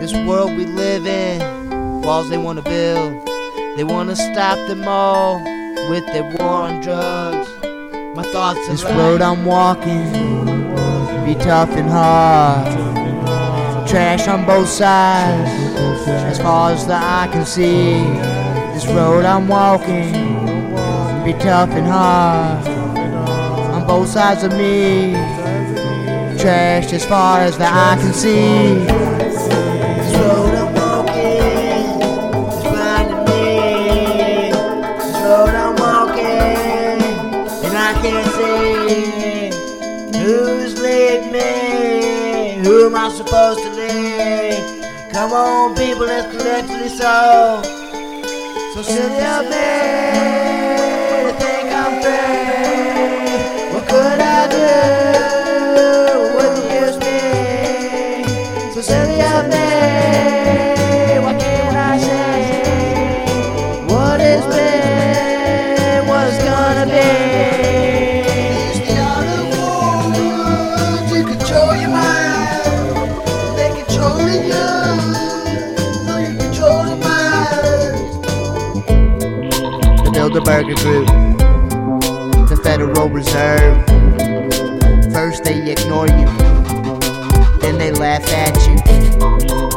This world we live in, walls they wanna build. They wanna stop them all with their war on drugs. My thoughts are This road I'm walking be tough and hard. Trash on both sides, as far as the eye can see. This road I'm walking be tough and hard. On both sides of me, trash as far as the eye can see. Supposed to be. Come on, people, let's collectively solve. So silly of me to think I'm free. What could I do? What use me? So silly of me. What can I say? What is been? What's gonna be? Bilderberger Group, the Federal Reserve. First they ignore you, then they laugh at you,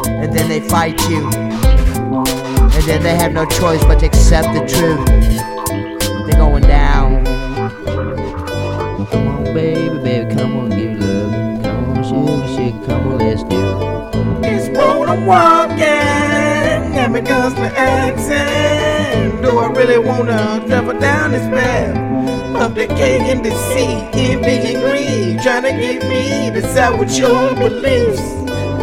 and then they fight you, and then they have no choice but to accept the truth. They're going down. Come on, baby, baby, come on, give love. Come on, sugar, sugar, come on, let's do it. This road I'm walking, got me constantly asking, do I really wanna travel down this path? Of decay and deceit, envy and trying to get me to side with your beliefs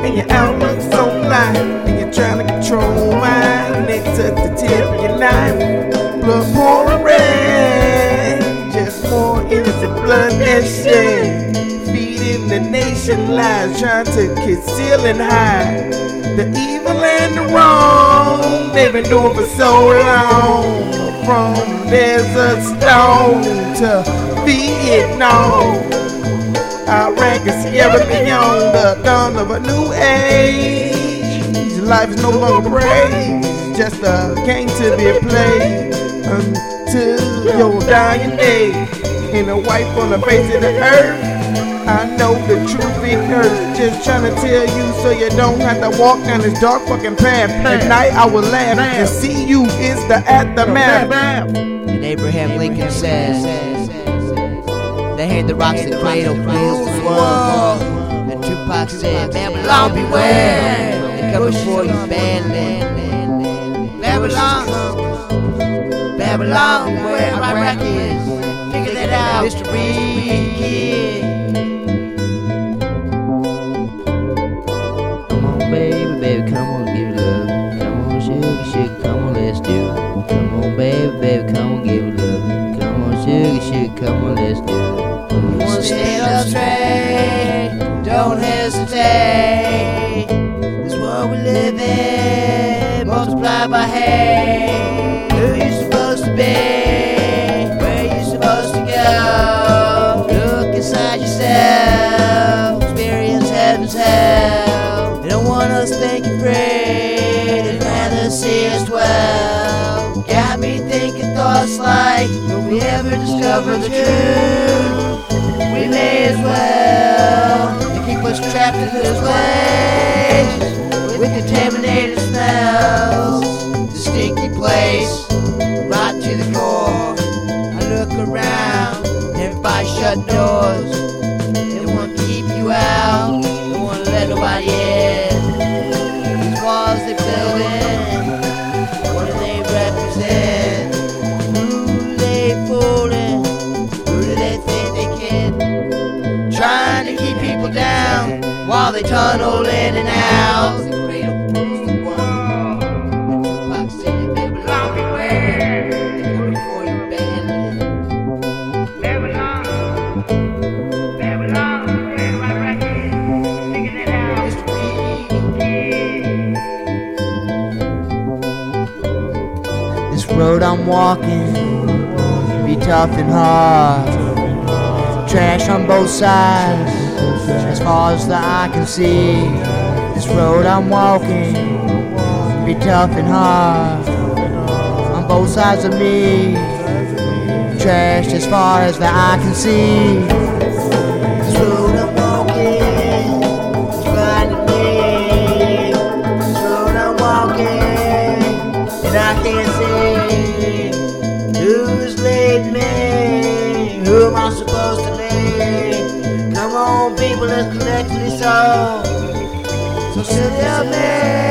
and your outlooks on life, and you're trying to control mine. It's at the tip of your knife, blood pouring red, just more innocent blood that shed. Feeding the nation lies, trying to conceal and hide. The evil and the wrong they've been doing for so long. From Desert Storm to Vietnam, Iraq and Sierra Leone, the dawn of a new age. Life is no longer praise, just a game to be played until your dying day. And a wife on the face of the earth. I know the truth it hurts. Just trying to tell you so you don't have to walk down this dark fucking path. At night I will laugh and see you is the aftermath. And Abraham Lincoln says, They hand the rocks the cradle, rules the world. And Tupac said, Babylon beware. They come before you badly. Babylon, Babylon, where Iraq is. Figure that out, Mr. Reed sugar, sugar, come on, let's. You wanna stand up straight, don't hesitate. This world we live in, multiplied by hate. Who you supposed to be? Where you supposed to go? Look inside yourself, experience heaven's hell. They don't want us thinking free, they'd rather see us dwell. Got me thinking thoughts like, will we ever discover the truth? we may as well to keep us trapped in this place with contaminated smells. The stinky place, rot to the core. I look around, everybody shut doors. They tunnel in and out. This road I'm walking be tough and hard. Trash on both sides, as far as the eye can see. This road I'm walking be tough and hard on both sides of me. trash as far as the eye can see. This road I'm people, let's collectively. So silly of me